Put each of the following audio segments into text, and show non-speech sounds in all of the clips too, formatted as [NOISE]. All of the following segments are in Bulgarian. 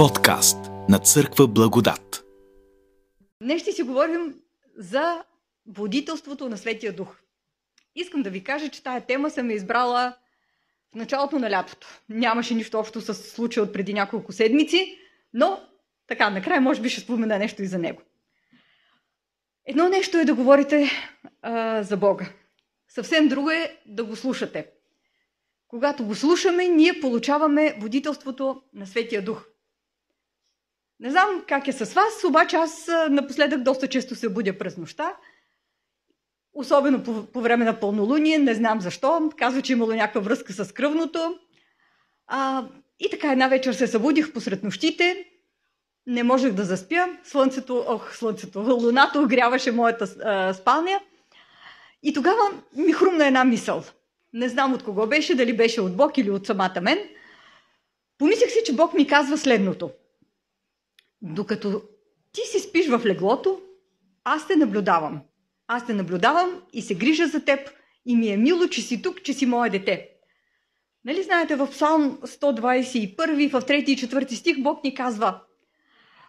Подкаст на Църква Благодат. Днес ще си говорим за водителството на Светия Дух. Искам да ви кажа, че тая тема съм я избрала в началото на лятото. Нямаше нищо общо с случая от преди няколко седмици, но така, накрая може би ще спомена нещо и за него. Едно нещо е да говорите а, за Бога. Съвсем друго е да го слушате. Когато го слушаме, ние получаваме водителството на Светия Дух. Не знам как е с вас, обаче аз напоследък доста често се будя през нощта. Особено по, по време на пълнолуние, не знам защо. Казва, че е имало някаква връзка с кръвното. А, и така една вечер се събудих посред нощите. Не можех да заспя. Слънцето, ох, слънцето, луната огряваше моята а, спалня. И тогава ми хрумна една мисъл. Не знам от кого беше, дали беше от Бог или от самата мен. Помислих си, че Бог ми казва следното. Докато ти си спиш в леглото, аз те наблюдавам. Аз те наблюдавам и се грижа за теб и ми е мило, че си тук, че си мое дете. Нали знаете, в Псалм 121, в 3 и 4 стих Бог ни казва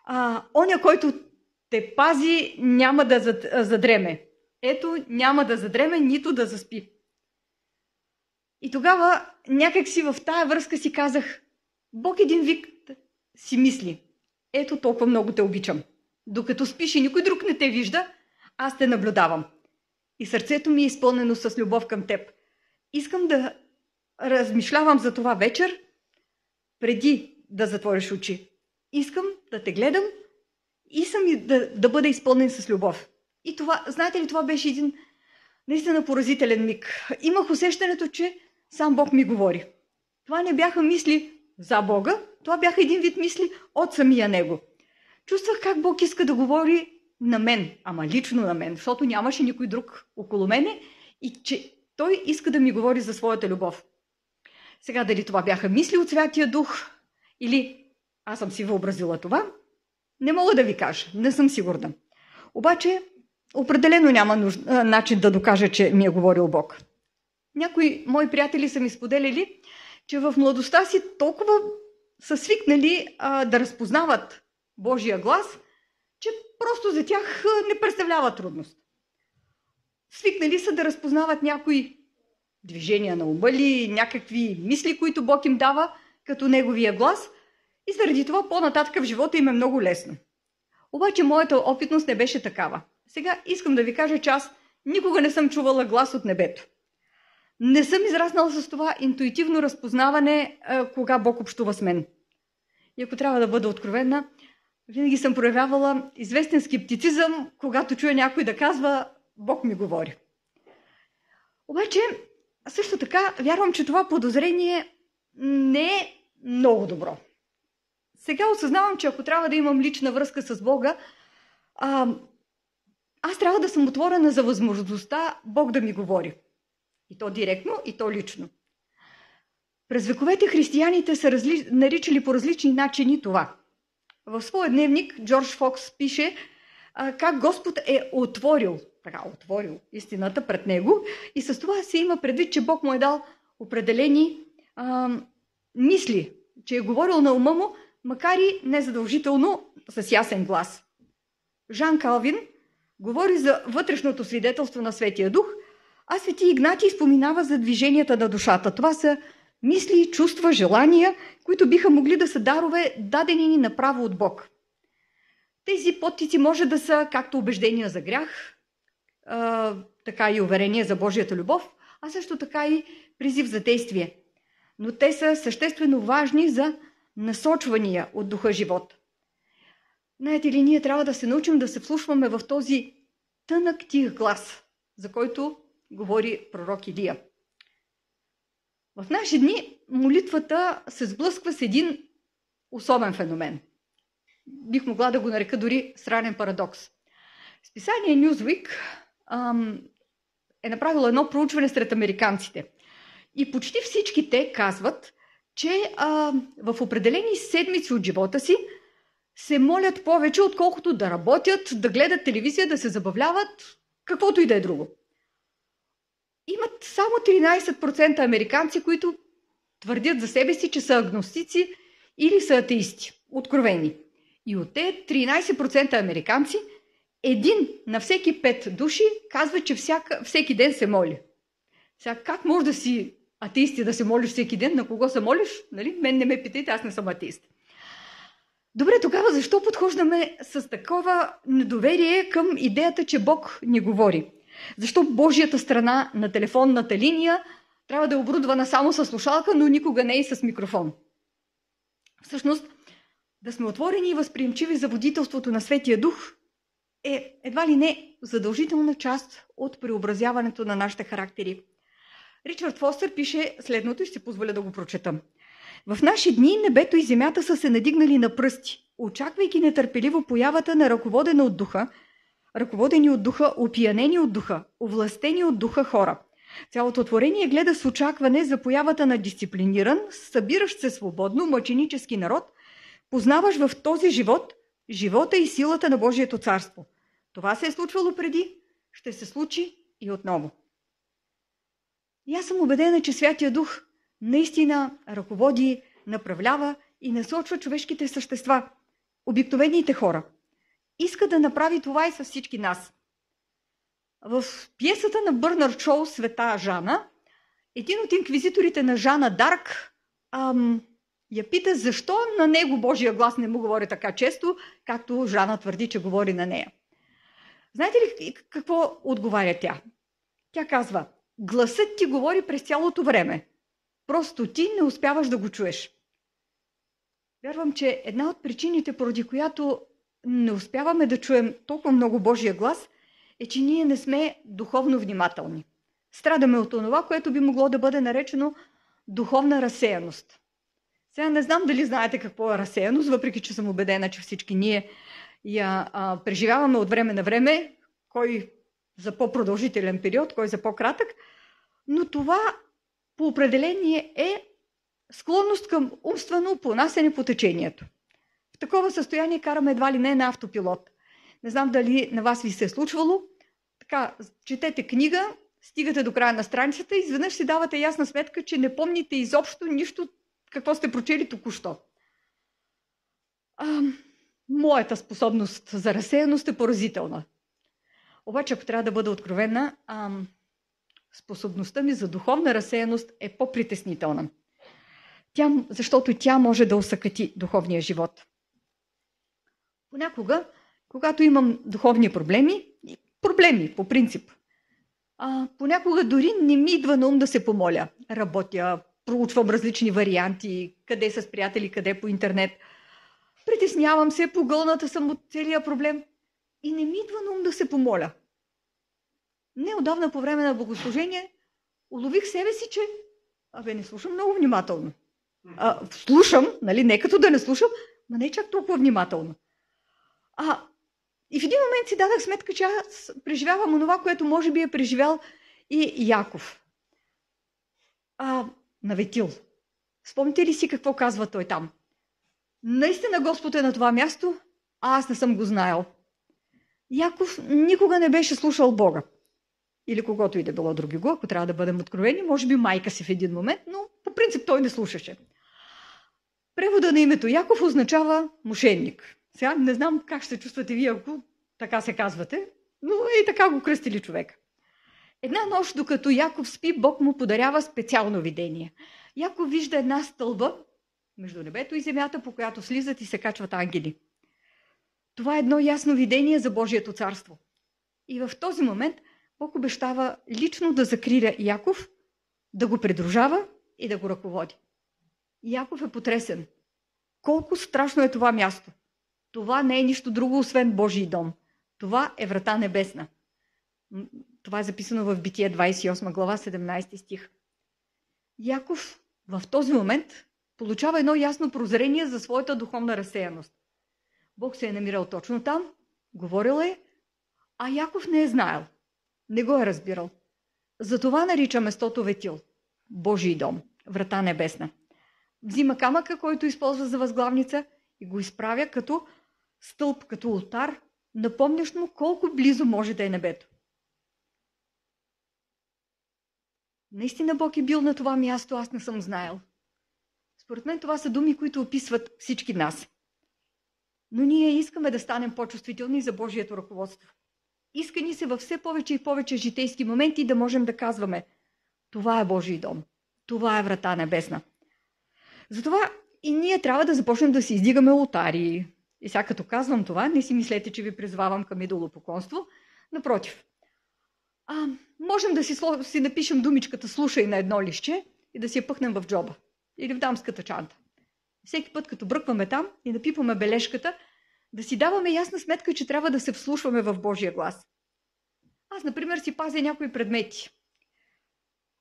а, Оня, който те пази, няма да задреме. Ето, няма да задреме, нито да заспи. И тогава някак си в тая връзка си казах, Бог един вик си мисли, ето толкова много те обичам. Докато спиш и никой друг не те вижда, аз те наблюдавам. И сърцето ми е изпълнено с любов към теб. Искам да размишлявам за това вечер, преди да затвориш очи. Искам да те гледам и съм да, да бъда изпълнен с любов. И това, знаете ли, това беше един наистина поразителен миг. Имах усещането, че сам Бог ми говори. Това не бяха мисли за Бога, това бяха един вид мисли от самия Него. Чувствах как Бог иска да говори на мен, ама лично на мен, защото нямаше никой друг около мене и че Той иска да ми говори за своята любов. Сега дали това бяха мисли от Святия Дух или аз съм си въобразила това, не мога да ви кажа, не съм сигурна. Обаче, определено няма нужда, начин да докажа, че ми е говорил Бог. Някои мои приятели са ми споделили, че в младостта си толкова са свикнали а, да разпознават Божия глас, че просто за тях не представлява трудност. Свикнали са да разпознават някои движения на ума ли, някакви мисли, които Бог им дава, като Неговия глас, и заради това по-нататък в живота им е много лесно. Обаче моята опитност не беше такава. Сега искам да ви кажа, че аз никога не съм чувала глас от небето. Не съм израснала с това интуитивно разпознаване, кога Бог общува с мен. И ако трябва да бъда откровена, винаги съм проявявала известен скептицизъм, когато чуя някой да казва Бог ми говори. Обаче, също така, вярвам, че това подозрение не е много добро. Сега осъзнавам, че ако трябва да имам лична връзка с Бога, аз трябва да съм отворена за възможността Бог да ми говори. И то директно, и то лично. През вековете християните са разли... наричали по различни начини това. В своя дневник Джордж Фокс пише а, как Господ е отворил, така, отворил истината пред него и с това се има предвид, че Бог му е дал определени а, мисли, че е говорил на ума му, макар и незадължително с ясен глас. Жан Калвин говори за вътрешното свидетелство на Светия Дух – а Свети Игнатий споминава за движенията на душата. Това са мисли, чувства, желания, които биха могли да са дарове, дадени ни направо от Бог. Тези подтици може да са както убеждения за грях, а, така и уверения за Божията любов, а също така и призив за действие. Но те са съществено важни за насочвания от духа живот. Знаете ли, ние трябва да се научим да се вслушваме в този тънък тих глас, за който говори пророк Илия. В наши дни молитвата се сблъсква с един особен феномен. Бих могла да го нарека дори странен парадокс. Списание Newsweek ам, е направило едно проучване сред американците. И почти всички те казват, че а, в определени седмици от живота си се молят повече, отколкото да работят, да гледат телевизия, да се забавляват, каквото и да е друго имат само 13% американци, които твърдят за себе си, че са агностици или са атеисти. откровени. И от те 13% американци, един на всеки пет души казва, че всяка, всеки ден се моли. Сега, как може да си атеист и да се молиш всеки ден? На кого се молиш? Нали? Мен не ме питайте, аз не съм атеист. Добре, тогава защо подхождаме с такова недоверие към идеята, че Бог ни говори? Защо Божията страна на телефонната линия трябва да е оборудвана само с слушалка, но никога не и с микрофон? Всъщност, да сме отворени и възприемчиви за водителството на Светия Дух е едва ли не задължителна част от преобразяването на нашите характери. Ричард Фостер пише следното и ще позволя да го прочетам. В наши дни небето и земята са се надигнали на пръсти, очаквайки нетърпеливо появата на ръководена от духа, ръководени от духа, опиянени от духа, овластени от духа хора. Цялото творение гледа с очакване за появата на дисциплиниран, събиращ се свободно, мъченически народ, познаваш в този живот живота и силата на Божието царство. Това се е случвало преди, ще се случи и отново. И аз съм убедена, че Святия Дух наистина ръководи, направлява и насочва човешките същества, обикновените хора. Иска да направи това и с всички нас. В пиесата на Бърнар Шоу Света Жана, един от инквизиторите на Жана Дарк ам, я пита защо на него Божия глас не му говори така често, както Жана твърди, че говори на нея. Знаете ли какво отговаря тя? Тя казва, гласът ти говори през цялото време. Просто ти не успяваш да го чуеш. Вярвам, че една от причините, поради която не успяваме да чуем толкова много Божия глас, е, че ние не сме духовно внимателни. Страдаме от това, което би могло да бъде наречено духовна разсеяност. Сега не знам дали знаете какво е разсеяност, въпреки че съм убедена, че всички ние я а, преживяваме от време на време, кой за по-продължителен период, кой за по-кратък, но това по определение е склонност към умствено понасене по течението. Такова състояние караме едва ли не на автопилот. Не знам дали на вас ви се е случвало. Така, четете книга, стигате до края на страницата и изведнъж си давате ясна сметка, че не помните изобщо нищо, какво сте прочели току-що. А, моята способност за разсеяност е поразителна. Обаче, ако трябва да бъда откровена, а, способността ми за духовна разсеяност е по-притеснителна. Тя, защото тя може да усъкати духовния живот. Понякога, когато имам духовни проблеми, проблеми по принцип, а, понякога дори не ми идва на ум да се помоля. Работя, проучвам различни варианти, къде с приятели, къде по интернет. Притеснявам се, погълната съм от целия проблем и не ми идва на ум да се помоля. Неодавна по време на богослужение улових себе си, че абе не слушам много внимателно. А, слушам, нали, не като да не слушам, но не чак толкова внимателно. А, и в един момент си дадах сметка, че аз преживявам онова, което може би е преживял и Яков. А, на Ветил. Спомните ли си какво казва той там? Наистина Господ е на това място, а аз не съм го знаел. Яков никога не беше слушал Бога. Или когото и да било други го, ако трябва да бъдем откровени, може би майка си в един момент, но по принцип той не слушаше. Превода на името Яков означава мошенник. Сега не знам как ще чувствате вие, ако така се казвате, но и така го кръстили човек. Една нощ, докато Яков спи, Бог му подарява специално видение. Яков вижда една стълба между небето и земята, по която слизат и се качват ангели. Това е едно ясно видение за Божието царство. И в този момент Бог обещава лично да закриля Яков, да го придружава и да го ръководи. Яков е потресен. Колко страшно е това място. Това не е нищо друго, освен Божий дом. Това е врата небесна. Това е записано в Битие 28 глава 17 стих. Яков в този момент получава едно ясно прозрение за своята духовна разсеяност. Бог се е намирал точно там, говорил е, а Яков не е знаел. Не го е разбирал. Затова нарича местото Ветил. Божий дом. Врата небесна. Взима камъка, който използва за възглавница и го изправя като стълб, като ултар, напомнящ му колко близо може да е небето. Наистина Бог е бил на това място, аз не съм знаел. Според мен това са думи, които описват всички нас. Но ние искаме да станем по-чувствителни за Божието ръководство. Иска ни се във все повече и повече житейски моменти да можем да казваме това е Божий дом. Това е врата небесна. Затова и ние трябва да започнем да си издигаме лотари. И сега като казвам това, не си мислете, че ви призвавам към идолопоклонство. Напротив. А, можем да си, си напишем думичката слушай на едно лище и да си я пъхнем в джоба. Или в дамската чанта. Всеки път, като бръкваме там и напипваме бележката, да си даваме ясна сметка, че трябва да се вслушваме в Божия глас. Аз, например, си пазя някои предмети,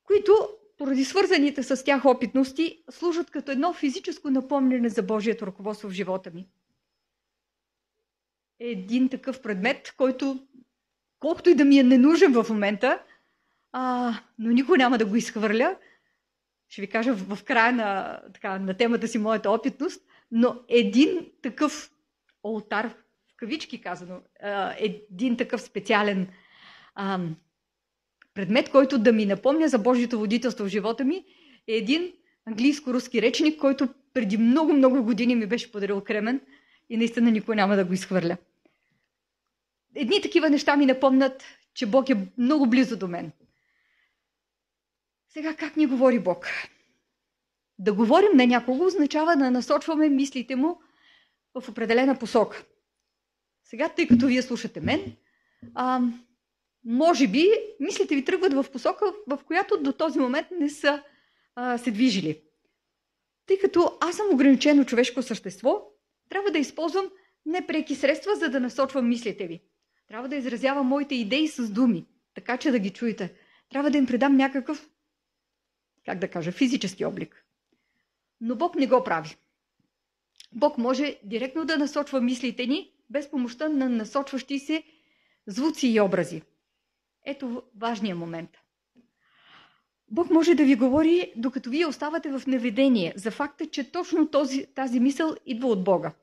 които, поради свързаните с тях опитности, служат като едно физическо напомняне за Божието ръководство в живота ми. Един такъв предмет, който, колкото и да ми е ненужен в момента, а, но никой няма да го изхвърля, ще ви кажа в, в края на, така, на темата си моята опитност, но един такъв олтар, в кавички казано, един такъв специален ам, предмет, който да ми напомня за Божието водителство в живота ми, е един английско-руски речник, който преди много-много години ми беше подарил Кремен и наистина никой няма да го изхвърля. Едни такива неща ми напомнят, че Бог е много близо до мен. Сега как ни говори Бог? Да говорим на някого означава да насочваме мислите му в определена посока. Сега, тъй като вие слушате мен, а, може би мислите ви тръгват в посока, в която до този момент не са а, се движили. Тъй като аз съм ограничено човешко същество, трябва да използвам непреки средства, за да насочвам мислите ви. Трябва да изразявам моите идеи с думи, така че да ги чуете. Трябва да им предам някакъв, как да кажа, физически облик. Но Бог не го прави. Бог може директно да насочва мислите ни, без помощта на насочващи се звуци и образи. Ето важния момент. Бог може да ви говори, докато вие оставате в неведение за факта, че точно този, тази мисъл идва от Бога.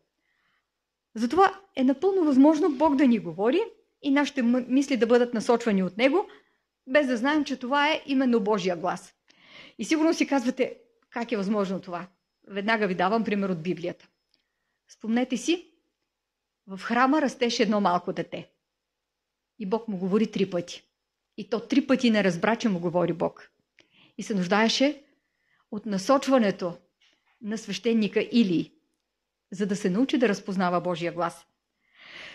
Затова е напълно възможно Бог да ни говори и нашите мисли да бъдат насочвани от Него, без да знаем, че това е именно Божия глас. И сигурно си казвате, как е възможно това? Веднага ви давам пример от Библията. Спомнете си, в храма растеше едно малко дете. И Бог му говори три пъти. И то три пъти не разбра, че му говори Бог. И се нуждаеше от насочването на свещеника Или, за да се научи да разпознава Божия глас.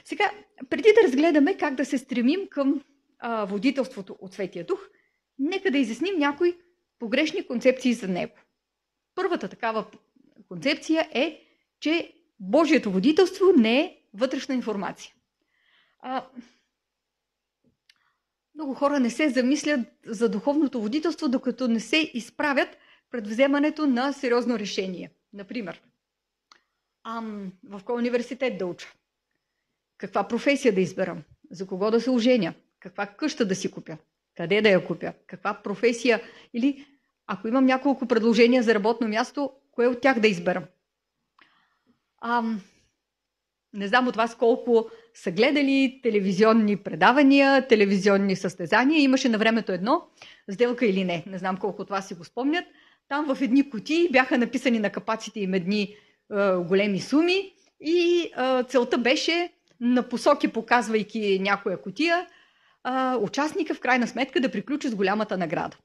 Сега, преди да разгледаме как да се стремим към а, водителството от Светия Дух, нека да изясним някои погрешни концепции за него. Първата такава концепция е, че Божието водителство не е вътрешна информация. А, много хора не се замислят за духовното водителство, докато не се изправят пред вземането на сериозно решение. Например, ам, в кой университет да уча? Каква професия да изберам? За кого да се оженя? Каква къща да си купя? Къде да я купя? Каква професия? Или ако имам няколко предложения за работно място, кое от тях да изберам? Ам, не знам от вас колко са гледали телевизионни предавания, телевизионни състезания. Имаше на времето едно, сделка или не. Не знам колко от вас си го спомнят. Там в едни кутии бяха написани на капаците им едни е, големи суми и е, целта беше на посоки, показвайки някоя кутия, е, участника в крайна сметка да приключи с голямата награда.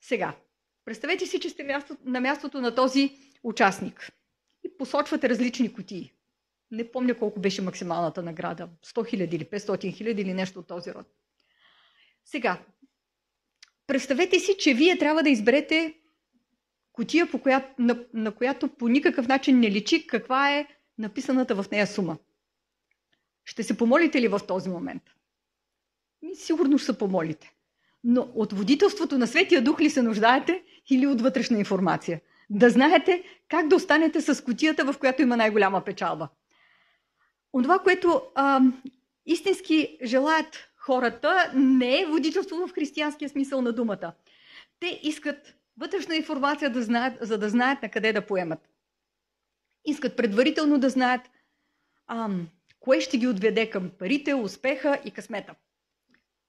Сега, представете си, че сте на мястото на този участник и посочвате различни кутии. Не помня колко беше максималната награда. 100 хиляди или 500 хиляди или нещо от този род. Сега, представете си, че вие трябва да изберете кутия, по която, на, на която по никакъв начин не личи каква е написаната в нея сума. Ще се помолите ли в този момент? Сигурно ще се помолите. Но от водителството на Светия Дух ли се нуждаете или от вътрешна информация? Да знаете как да останете с котията, в която има най-голяма печалба. Онова, което а, истински желаят хората, не е водителство в християнския смисъл на думата. Те искат вътрешна информация да знаят, за да знаят на къде да поемат. Искат предварително да знаят а, кое ще ги отведе към парите, успеха и късмета.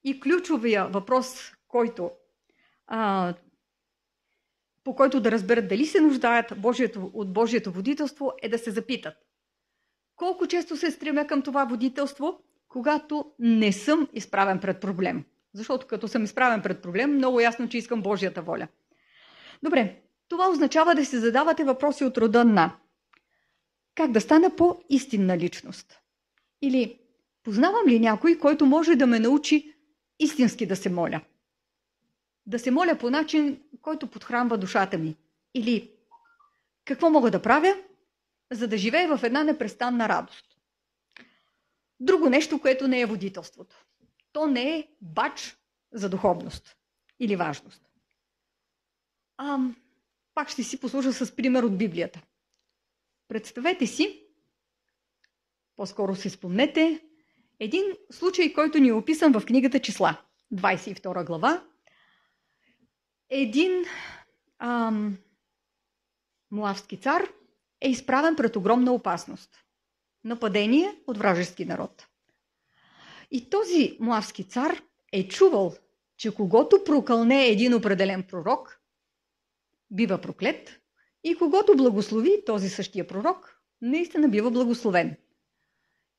И ключовия въпрос, който, а, по който да разберат дали се нуждаят Божието, от Божието водителство, е да се запитат. колко често се стремя към това водителство, когато не съм изправен пред проблем. Защото като съм изправен пред проблем, много ясно, че искам Божията воля. Добре, това означава да се задавате въпроси от рода на как да стана по-истинна личност? Или познавам ли някой, който може да ме научи истински да се моля? Да се моля по начин, който подхранва душата ми. Или какво мога да правя, за да живея в една непрестанна радост? Друго нещо, което не е водителството. То не е бач за духовност или важност. А, пак ще си послужа с пример от Библията. Представете си, по-скоро си спомнете, един случай, който ни е описан в книгата Числа, 22 глава. Един ам, муавски цар е изправен пред огромна опасност. Нападение от вражески народ. И този муавски цар е чувал, че когато прокълне един определен пророк, бива проклет и когато благослови този същия пророк, наистина бива благословен.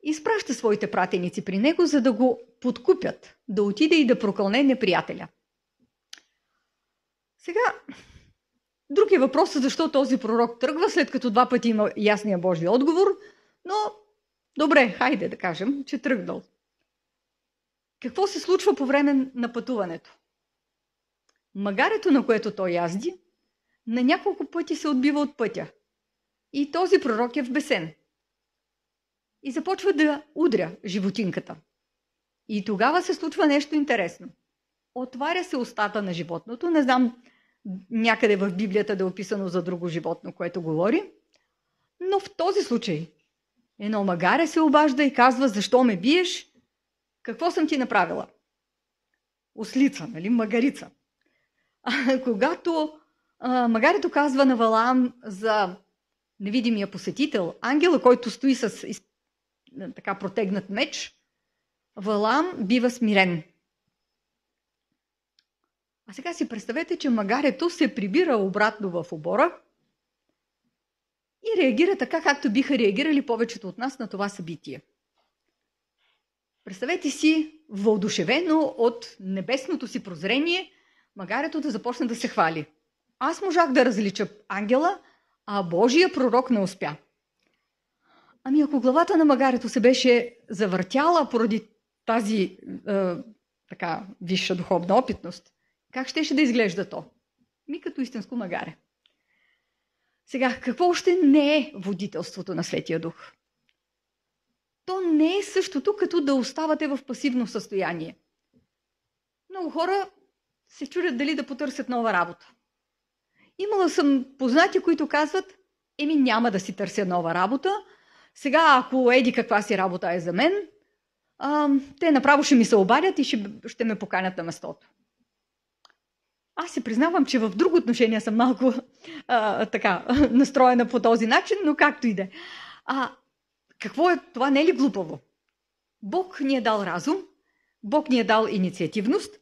Изпраща своите пратеници при него, за да го подкупят, да отиде и да прокълне неприятеля. Сега, друг е въпросът защо този пророк тръгва, след като два пъти има ясния Божий отговор, но добре, хайде да кажем, че тръгнал. Какво се случва по време на пътуването? Магарето, на което той язди, на няколко пъти се отбива от пътя. И този пророк е в бесен. И започва да удря животинката. И тогава се случва нещо интересно. Отваря се устата на животното. Не знам някъде в Библията да е описано за друго животно, което говори. Но в този случай едно магаре се обажда и казва, защо ме биеш? Какво съм ти направила? Ослица, нали? Магарица. А, когато а, Магарито казва на Валаам за невидимия посетител, ангела, който стои с така протегнат меч, Валаам бива смирен. А сега си представете, че магарето се прибира обратно в обора и реагира така, както биха реагирали повечето от нас на това събитие. Представете си, вълдушевено от небесното си прозрение, магарето да започне да се хвали. Аз можах да различа ангела, а Божия пророк не успя. Ами ако главата на магарето се беше завъртяла поради тази е, така висша духовна опитност, как щеше да изглежда то? Ми като истинско магаре. Сега, какво още не е водителството на Светия Дух? То не е същото, като да оставате в пасивно състояние. Много хора се чудят дали да потърсят нова работа. Имала съм познати, които казват, еми няма да си търся нова работа. Сега, ако еди каква си работа е за мен, а, те направо ще ми се обадят и ще, ще ме поканят на местото. Аз си признавам, че в друго отношение съм малко а, така [LAUGHS] настроена по този начин, но както и да е. Какво е това? Не е ли глупаво? Бог ни е дал разум, Бог ни е дал инициативност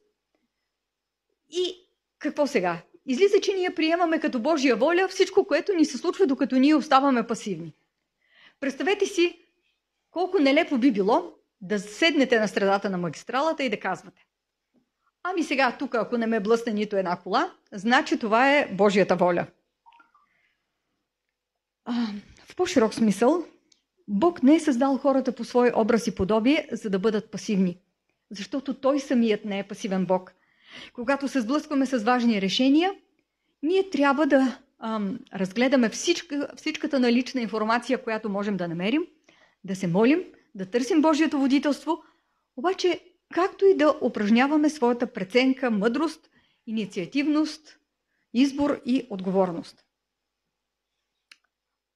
и какво сега? излиза, че ние приемаме като Божия воля всичко, което ни се случва, докато ние оставаме пасивни. Представете си колко нелепо би било да седнете на средата на магистралата и да казвате. Ами сега тук, ако не ме блъсне нито една кола, значи това е Божията воля. А, в по-широк смисъл, Бог не е създал хората по свой образ и подобие, за да бъдат пасивни. Защото Той самият не е пасивен Бог. Когато се сблъскваме с важни решения, ние трябва да ам, разгледаме всичка, всичката налична информация, която можем да намерим, да се молим, да търсим Божието водителство, обаче както и да упражняваме своята преценка, мъдрост, инициативност, избор и отговорност.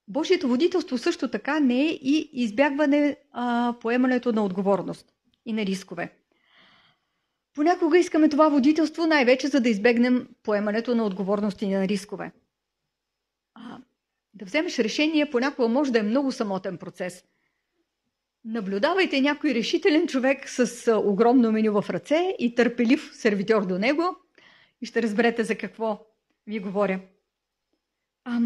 Божието водителство също така не е и избягване а, поемането на отговорност и на рискове. Понякога искаме това водителство най-вече за да избегнем поемането на отговорности и на рискове. Да вземеш решение понякога може да е много самотен процес. Наблюдавайте някой решителен човек с огромно меню в ръце и търпелив сервитьор до него и ще разберете за какво ви говоря. А,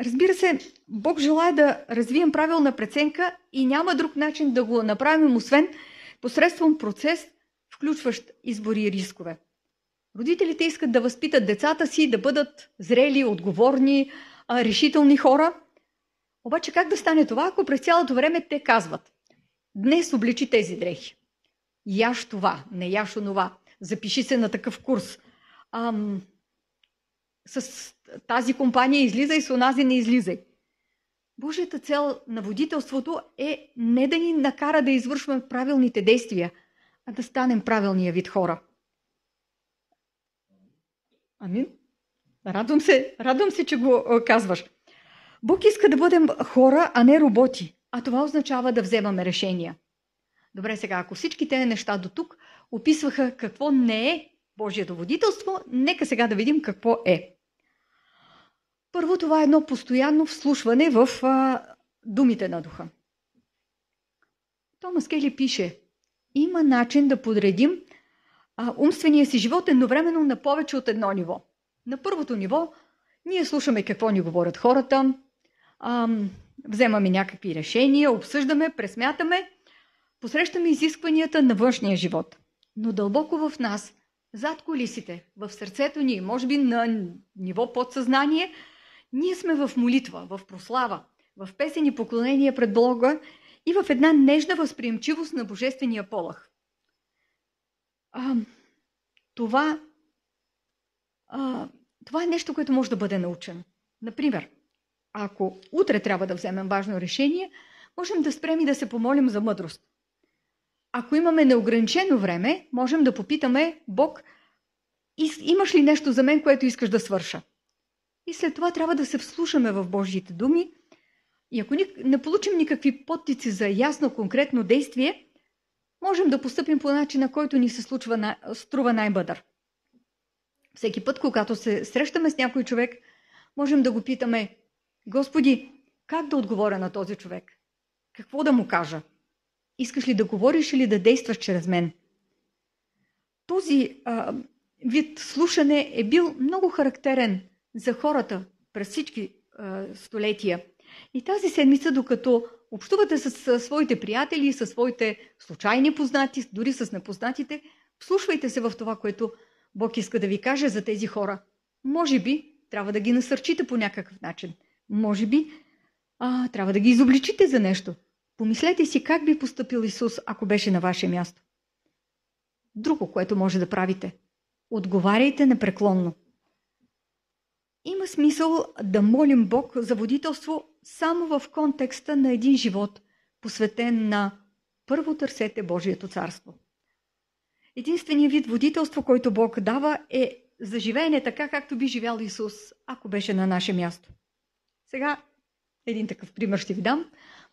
разбира се, Бог желая да развием правилна преценка и няма друг начин да го направим, освен посредством процес, включващ избори и рискове. Родителите искат да възпитат децата си, да бъдат зрели, отговорни, решителни хора. Обаче как да стане това, ако през цялото време те казват Днес обличи тези дрехи. Яш това, не яш онова. Запиши се на такъв курс. Ам, с тази компания излизай, с онази не излизай. Божията цел на водителството е не да ни накара да извършваме правилните действия, а да станем правилния вид хора. Амин. Радвам се, радвам се, че го казваш. Бог иска да бъдем хора, а не роботи. А това означава да вземаме решения. Добре, сега, ако всички тези неща до тук описваха какво не е Божието водителство, нека сега да видим какво е. Първо, това е едно постоянно вслушване в а, думите на духа. Томас Кели пише, има начин да подредим а, умствения си живот едновременно на повече от едно ниво. На първото ниво ние слушаме какво ни говорят хората, а, вземаме някакви решения, обсъждаме, пресмятаме, посрещаме изискванията на външния живот. Но дълбоко в нас, зад колисите, в сърцето ни, може би на ниво подсъзнание, ние сме в молитва, в прослава, в песени поклонения пред Бога и в една нежна възприемчивост на божествения полах. А, това, това е нещо, което може да бъде научено. Например, ако утре трябва да вземем важно решение, можем да спрем и да се помолим за мъдрост. Ако имаме неограничено време, можем да попитаме Бог, имаш ли нещо за мен, което искаш да свърша? И след това трябва да се вслушаме в Божиите думи. И ако не получим никакви подтици за ясно, конкретно действие, можем да поступим по начина, който ни се случва, струва най-бъдър. Всеки път, когато се срещаме с някой човек, можем да го питаме Господи, как да отговоря на този човек? Какво да му кажа? Искаш ли да говориш или да действаш чрез мен? Този а, вид слушане е бил много характерен за хората през всички а, столетия. И тази седмица, докато общувате с, с своите приятели, с своите случайни познати, дори с непознатите, слушвайте се в това, което Бог иска да ви каже за тези хора. Може би трябва да ги насърчите по някакъв начин. Може би а, трябва да ги изобличите за нещо. Помислете си как би поступил Исус, ако беше на ваше място. Друго, което може да правите. Отговаряйте непреклонно. Има смисъл да молим Бог за водителство само в контекста на един живот, посветен на първо търсете Божието царство. Единственият вид водителство, който Бог дава е за живеене така, както би живял Исус, ако беше на наше място. Сега един такъв пример ще ви дам.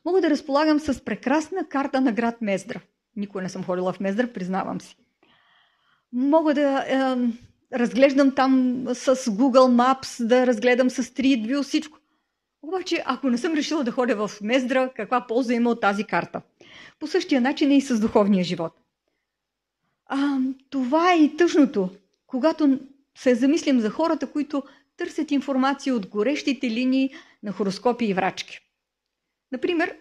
Мога да разполагам с прекрасна карта на град Мездра. Никой не съм ходила в Мездра, признавам си. Мога да е, разглеждам там с Google Maps, да разгледам с Street View, всичко. Обаче, ако не съм решила да ходя в Мездра, каква полза има от тази карта? По същия начин е и с духовния живот. А, това е и тъжното, когато се замислим за хората, които търсят информация от горещите линии на хороскопи и врачки. Например,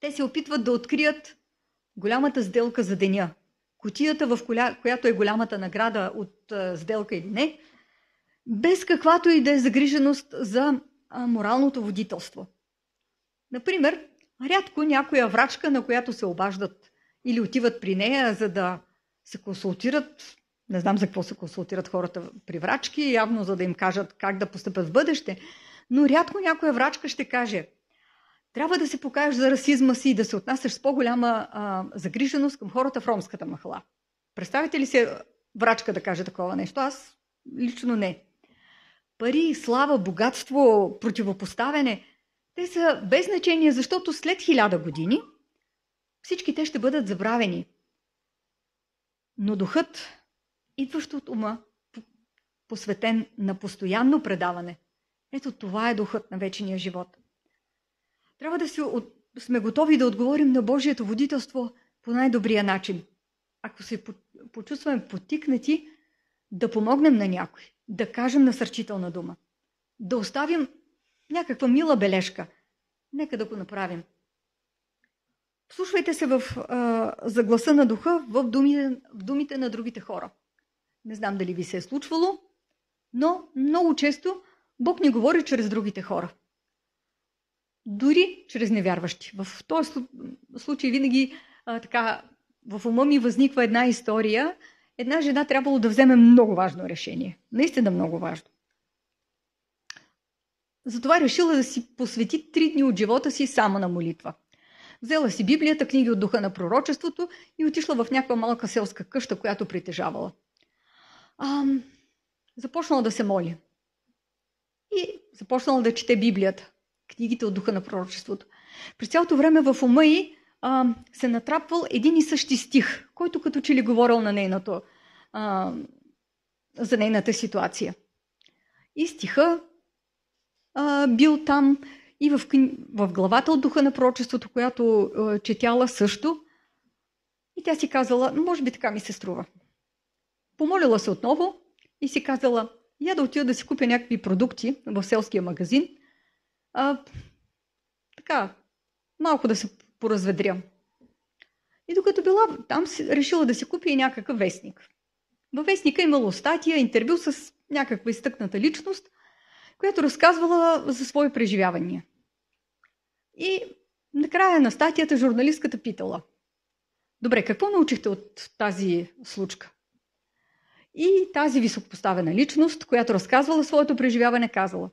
те се опитват да открият голямата сделка за деня, котията, в коля, която е голямата награда от а, сделка или не, без каквато и да е загриженост за а, моралното водителство. Например, рядко някоя врачка, на която се обаждат или отиват при нея, за да се консултират, не знам за какво се консултират хората при врачки, явно за да им кажат как да постъпят в бъдеще, но рядко някоя врачка ще каже трябва да се покажеш за расизма си и да се отнасяш с по-голяма а, загриженост към хората в ромската махала. Представите ли се врачка да каже такова нещо? Аз лично не. Пари, слава, богатство, противопоставяне, те са без значение, защото след хиляда години всички те ще бъдат забравени. Но духът, идващ от ума, посветен на постоянно предаване, ето това е духът на вечния живот. Трябва да си, сме готови да отговорим на Божието водителство по най-добрия начин. Ако се почувстваме потикнати, да помогнем на някой, да кажем насърчителна дума. да оставим някаква мила бележка. Нека да го направим. Слушвайте се в, а, за на духа в, думи, в думите на другите хора. Не знам дали ви се е случвало, но много често Бог ни говори чрез другите хора. Дори чрез невярващи. В този случай винаги а, така в ума ми възниква една история. Една жена трябвало да вземе много важно решение. Наистина много важно. Затова решила да си посвети три дни от живота си само на молитва. Взела си Библията, книги от духа на пророчеството и отишла в някаква малка селска къща, която притежавала. А, започнала да се моли. И започнала да чете Библията, книгите от духа на пророчеството. През цялото време в ума й а, се натрапвал един и същи стих, който като че ли говорил на нейното, а, за нейната ситуация. И стиха а, бил там и в, в главата от духа на пророчеството, която а, четяла също. И тя си казала, може би така ми се струва. Помолила се отново и си казала, я да отида да си купя някакви продукти в селския магазин. А, така, малко да се поразведря. И докато била там, решила да си купи и някакъв вестник. Във вестника имало статия, интервю с някаква изтъкната личност, която разказвала за свои преживявания. И накрая на статията журналистката питала. Добре, какво научихте от тази случка? И тази високопоставена личност, която разказвала своето преживяване, казала.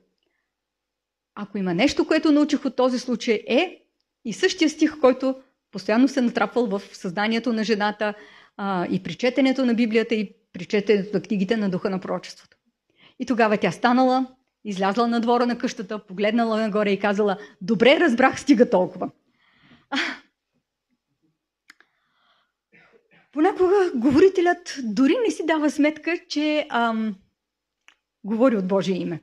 Ако има нещо, което научих от този случай е и същия стих, който постоянно се натрапвал в съзнанието на жената а, и при четенето на Библията и при четенето на книгите на духа на пророчеството. И тогава тя станала, излязла на двора на къщата, погледнала нагоре и казала, добре, разбрах, стига толкова. Понякога говорителят дори не си дава сметка, че ам, говори от Божие име.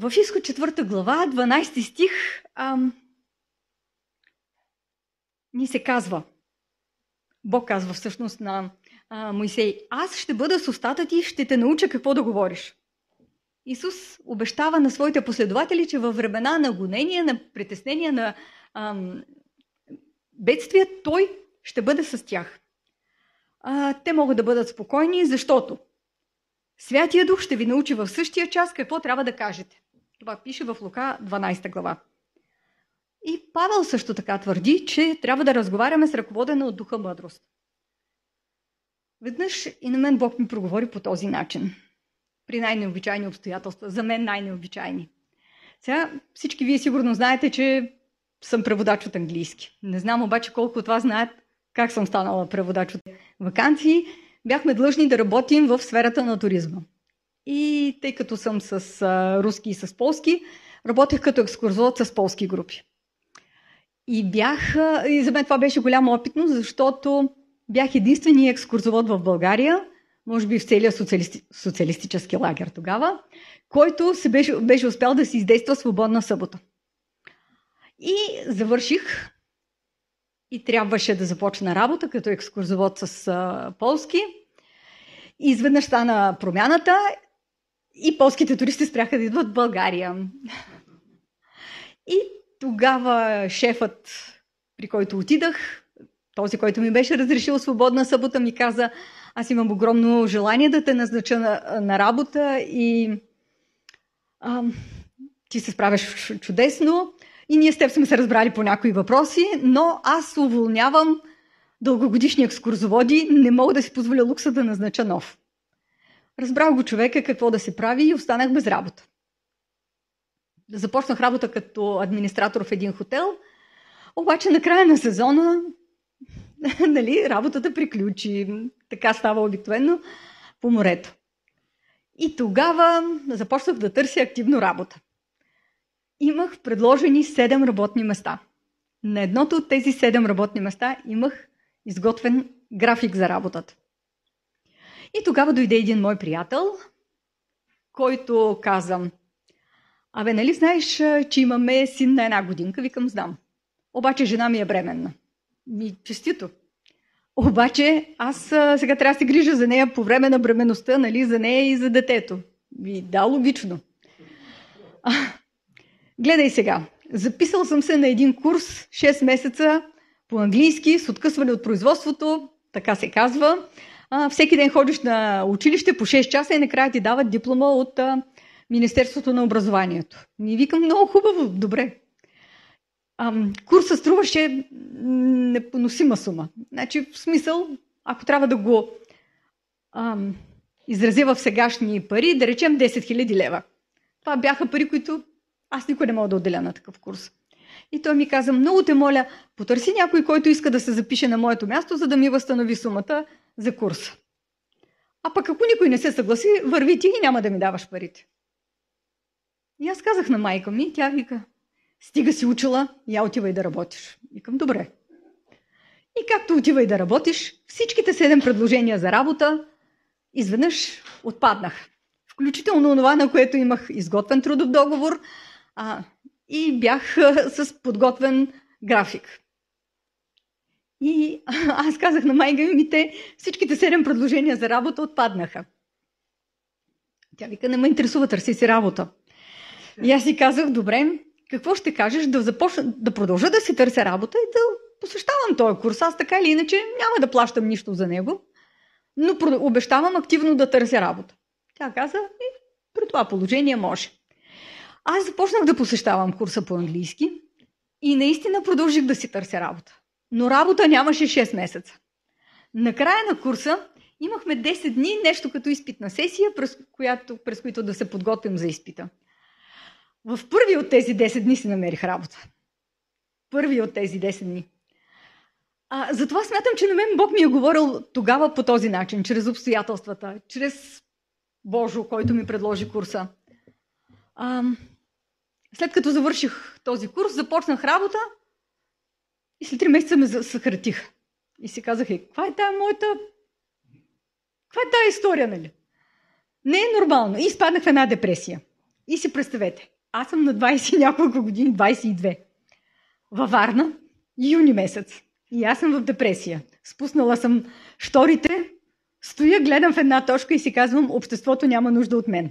В Изход 4 глава, 12 стих, ам, ни се казва, Бог казва всъщност на а, Моисей, аз ще бъда с устата ти, ще те науча какво да говориш. Исус обещава на своите последователи, че във времена на гонения, на притеснения, на ам, бедствия, Той ще бъде с тях. А, те могат да бъдат спокойни, защото Святия Дух ще ви научи в същия час какво трябва да кажете. Това пише в Лука 12 глава. И Павел също така твърди, че трябва да разговаряме с ръководена от духа мъдрост. Веднъж и на мен Бог ми проговори по този начин. При най-необичайни обстоятелства. За мен най-необичайни. Сега всички вие сигурно знаете, че съм преводач от английски. Не знам обаче колко от вас знаят как съм станала преводач от вакансии. Бяхме длъжни да работим в сферата на туризма. И тъй като съм с а, руски и с полски, работех като екскурзовод с полски групи. И бях, и за мен това беше голямо опитно, защото бях единствения екскурзовод в България, може би в целия социалисти, социалистически лагер тогава, който се беше, беше успял да си издейства свободна събота. И завърших и трябваше да започна работа като екскурзовод с а, полски. И изведнъж стана промяната и полските туристи спряха да идват в България. И тогава шефът, при който отидах, този, който ми беше разрешил свободна събота, ми каза, аз имам огромно желание да те назнача на, на работа и а, ти се справяш чудесно и ние с теб сме се разбрали по някои въпроси, но аз уволнявам дългогодишни екскурзоводи, не мога да си позволя лукса да назнача нов. Разбрах го човека какво да се прави и останах без работа. Започнах работа като администратор в един хотел, обаче на края на сезона [LAUGHS] нали, работата приключи. Така става обикновено по морето. И тогава започнах да търся активно работа. Имах предложени 7 работни места. На едното от тези 7 работни места имах изготвен график за работата. И тогава дойде един мой приятел, който каза, Абе, нали знаеш, че имаме син на една годинка? Викам, знам. Обаче жена ми е бременна. Ми, честито. Обаче аз сега трябва да се грижа за нея по време на бременността, нали, за нея и за детето. Ми, да, логично. А, гледай сега. Записал съм се на един курс 6 месеца по английски с откъсване от производството, така се казва. А, всеки ден ходиш на училище по 6 часа и накрая ти дават диплома от а, Министерството на образованието. Ми викам много хубаво, добре. Ам, курса струваше непоносима сума. Значи, в смисъл, ако трябва да го ам, изразя в сегашни пари, да речем 10 000 лева. Това бяха пари, които аз никой не мога да отделя на такъв курс. И той ми каза, много те моля, потърси някой, който иска да се запише на моето място, за да ми възстанови сумата за курса. А пък ако никой не се съгласи, върви ти и няма да ми даваш парите. И аз казах на майка ми, тя вика, стига си учила, я отивай да работиш. Викам, добре. И както отивай да работиш, всичките седем предложения за работа изведнъж отпаднах. Включително това, на което имах изготвен трудов договор а, и бях а, с подготвен график. И аз казах на майка ми, те всичките седем предложения за работа отпаднаха. Тя вика, не ме интересува, търси си работа. И аз си казах, добре, какво ще кажеш да, започна, да продължа да си търся работа и да посещавам този курс. Аз така или иначе няма да плащам нищо за него, но обещавам активно да търся работа. Тя каза, и при това положение може. Аз започнах да посещавам курса по английски и наистина продължих да си търся работа. Но работа нямаше 6 месеца. Накрая на курса имахме 10 дни, нещо като изпитна сесия, през, която, през които да се подготвим за изпита. В първи от тези 10 дни си намерих работа. Първи от тези 10 дни. А, затова смятам, че на мен Бог ми е говорил тогава по този начин, чрез обстоятелствата, чрез Божо, който ми предложи курса. А, след като завърших този курс, започнах работа и след 3 месеца ме съкратих. И си казах, е, каква е тая моята... Каква е тая история, нали? Не е нормално. И изпаднах в една депресия. И си представете, аз съм на 20 няколко години, 22. Във Варна, юни месец. И аз съм в депресия. Спуснала съм шторите, стоя, гледам в една точка и си казвам, обществото няма нужда от мен.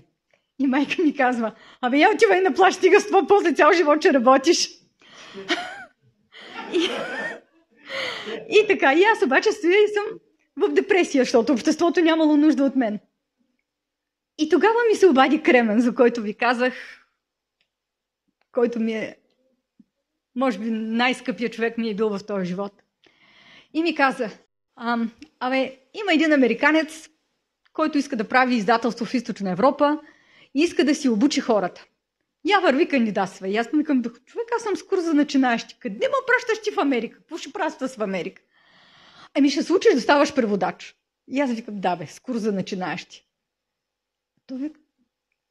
И майка ми казва, абе я отивай на плащ, стига с това, после цял живот ще работиш. и, и така, и аз обаче стоя и съм в депресия, защото обществото нямало нужда от мен. И тогава ми се обади Кремен, за който ви казах, който ми е, може би, най-скъпия човек ми е бил в този живот. И ми каза, абе, има един американец, който иска да прави издателство в Източна Европа и иска да си обучи хората. Я върви кандидатства. И аз му викам, човек, аз съм с за начинаещи. Къде ме пращаш ти в Америка? Какво ще правиш в Америка? Ами ще се учиш да ставаш преводач. И аз викам, да бе, с курс за начинаещи. Той вика,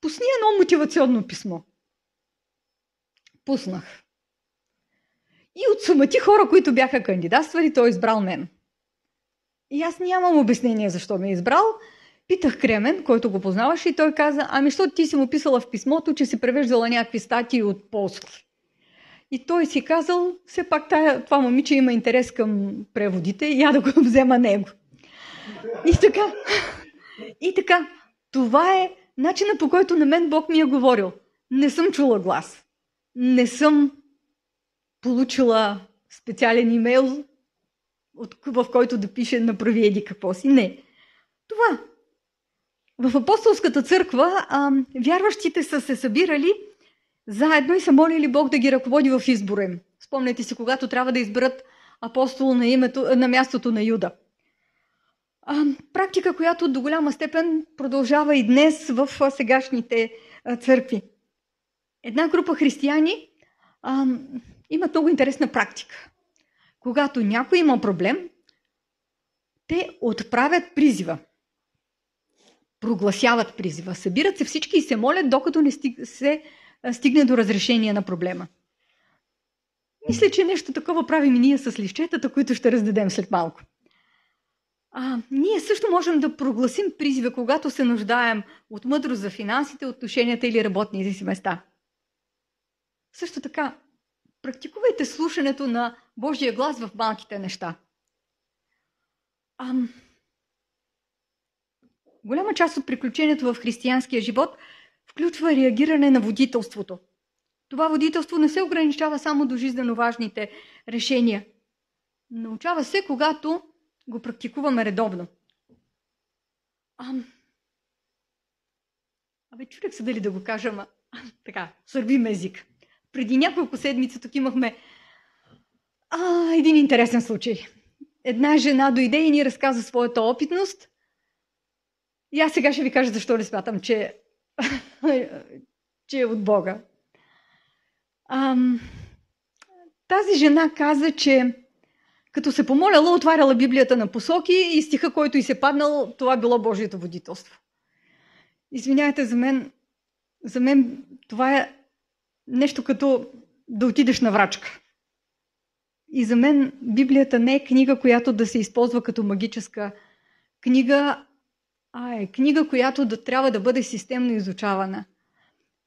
пусни едно мотивационно писмо. Пуснах. И от сумати хора, които бяха кандидатствали, той е избрал мен. И аз нямам обяснение защо ме е избрал. Питах Кремен, който го познаваше, и той каза, ами що ти си му писала в писмото, че си превеждала някакви статии от полски. И той си казал, все пак тая, това момиче има интерес към преводите я да го [LAUGHS] взема него. И така, и така, това е начинът по който на мен Бог ми е говорил. Не съм чула глас. Не съм получила специален имейл, в който да пише направи еди какво си. Не. Това. В апостолската църква а, вярващите са се събирали заедно и са молили Бог да ги ръководи в избора им. Спомняте си, когато трябва да изберат апостол на, името, на мястото на Юда. А, практика, която до голяма степен продължава и днес в сегашните църкви. Една група християни а, имат много интересна практика. Когато някой има проблем, те отправят призива. Прогласяват призива. Събират се всички и се молят, докато не стиг... се стигне до разрешение на проблема. Мисля, че нещо такова правим и ние с лищетата, които ще раздадем след малко. А, ние също можем да прогласим призива, когато се нуждаем от мъдрост за финансите, отношенията или работните си места. Също така, практикувайте слушането на Божия глас в малките неща. Ам... Голяма част от приключението в християнския живот включва реагиране на водителството. Това водителство не се ограничава само до жизненно важните решения. Научава се, когато го практикуваме редовно. Ам... Абе, чудех се дали да го кажа, ама така, сърбим език. Преди няколко седмици тук имахме а, един интересен случай. Една жена дойде и ни разказа своята опитност. И аз сега ще ви кажа защо ли смятам, че, [LAUGHS] че е от Бога. Ам, тази жена каза, че като се помоляла, отваряла Библията на посоки и стиха, който и се паднал, това било Божието водителство. Извинявайте, за мен, за мен това е нещо като да отидеш на врачка. И за мен Библията не е книга, която да се използва като магическа книга, а е книга, която да трябва да бъде системно изучавана.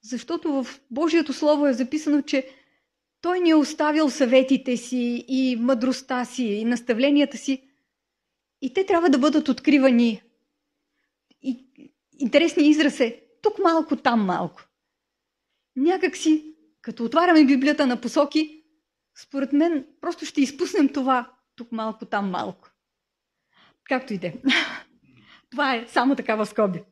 Защото в Божието Слово е записано, че Той ни е оставил съветите си и мъдростта си и наставленията си. И те трябва да бъдат откривани. И интересният израз е тук малко, там малко. Някак си, като отваряме Библията на посоки, според мен просто ще изпуснем това тук малко, там малко. Както и де. [LAUGHS] Това е само така в скоби.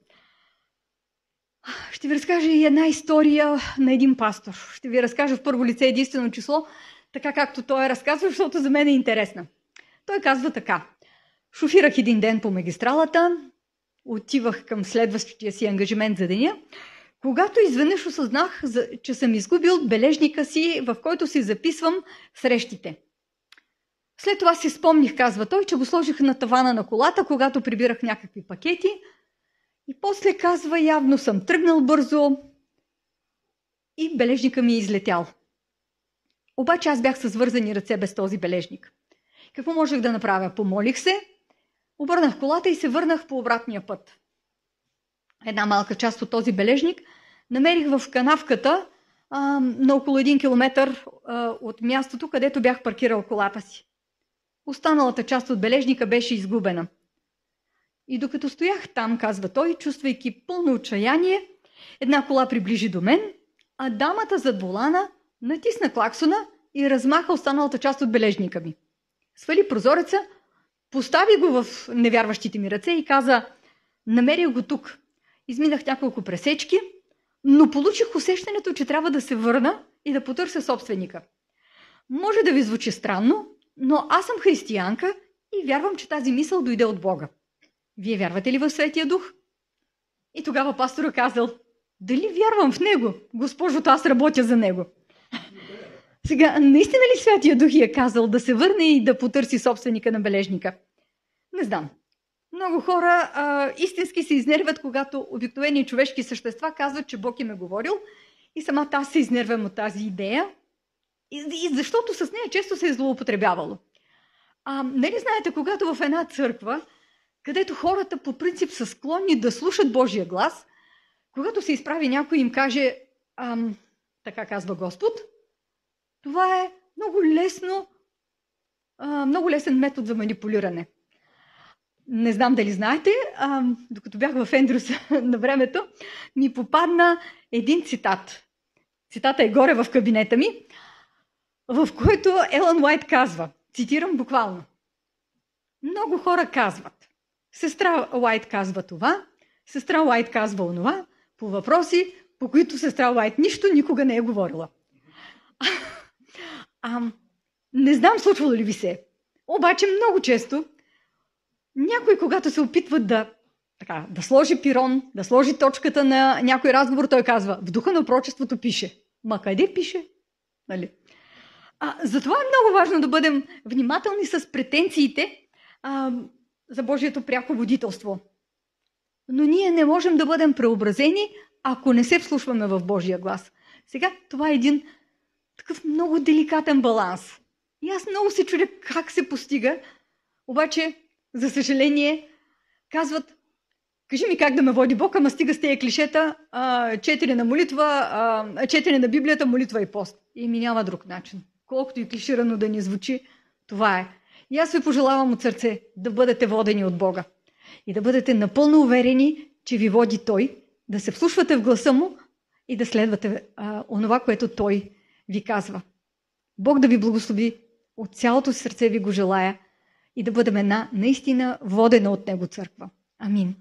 Ще ви разкажа и една история на един пастор. Ще ви разкажа в първо лице единствено число, така както той е разказва, защото за мен е интересна. Той казва така. Шофирах един ден по магистралата, отивах към следващия си ангажимент за деня, когато изведнъж осъзнах, че съм изгубил бележника си, в който си записвам срещите. След това си спомних, казва той, че го сложих на тавана на колата, когато прибирах някакви пакети – и после казва, явно съм тръгнал бързо и бележника ми е излетял. Обаче аз бях с вързани ръце без този бележник. Какво можех да направя? Помолих се, обърнах колата и се върнах по обратния път. Една малка част от този бележник намерих в канавката а, на около един километър а, от мястото, където бях паркирал колата си. Останалата част от бележника беше изгубена – и докато стоях там, казва той, чувствайки пълно отчаяние, една кола приближи до мен, а дамата зад волана натисна клаксона и размаха останалата част от бележника ми. Свали прозореца, постави го в невярващите ми ръце и каза, намерих го тук. Изминах няколко пресечки, но получих усещането, че трябва да се върна и да потърся собственика. Може да ви звучи странно, но аз съм християнка и вярвам, че тази мисъл дойде от Бога. Вие вярвате ли в Светия Дух? И тогава пастора казал, дали вярвам в него? Госпожото, аз работя за него. Сега, наистина ли Святия Дух е казал да се върне и да потърси собственика на бележника? Не знам. Много хора а, истински се изнервят, когато обикновени човешки същества казват, че Бог им е говорил и самата аз се изнервям от тази идея, и, и защото с нея често се е злоупотребявало. А, нали знаете, когато в една църква където хората по принцип са склонни да слушат Божия глас, когато се изправи някой и им каже, ам, така казва Господ, това е много лесно, а, много лесен метод за манипулиране. Не знам дали знаете, а, докато бях в Ендрюс [LAUGHS] на времето, ми попадна един цитат. Цитата е горе в кабинета ми, в който Елън Уайт казва, цитирам буквално. Много хора казват, Сестра Уайт казва това, сестра Уайт казва онова, по въпроси, по които сестра Уайт нищо никога не е говорила. [LAUGHS] А, а, не знам случвало ли ви се. Обаче много често някой, когато се опитват да, така, да сложи пирон, да сложи точката на някой разговор, той казва, в духа на прочеството пише. Ма къде пише? Нали? А, затова е много важно да бъдем внимателни с претенциите, а, за Божието пряко водителство. Но ние не можем да бъдем преобразени, ако не се вслушваме в Божия глас. Сега това е един такъв много деликатен баланс. И аз много се чудя как се постига, обаче, за съжаление, казват, кажи ми как да ме води Бог, ама стига с тези клишета, четири на молитва, четири на Библията, молитва и пост. И ми няма друг начин. Колкото и клиширано да ни звучи, това е. И аз ви пожелавам от сърце да бъдете водени от Бога. И да бъдете напълно уверени, че ви води Той, да се вслушвате в гласа Му, и да следвате а, онова, което Той ви казва. Бог да ви благослови, от цялото сърце ви го желая и да бъдем една наистина водена от Него църква. Амин.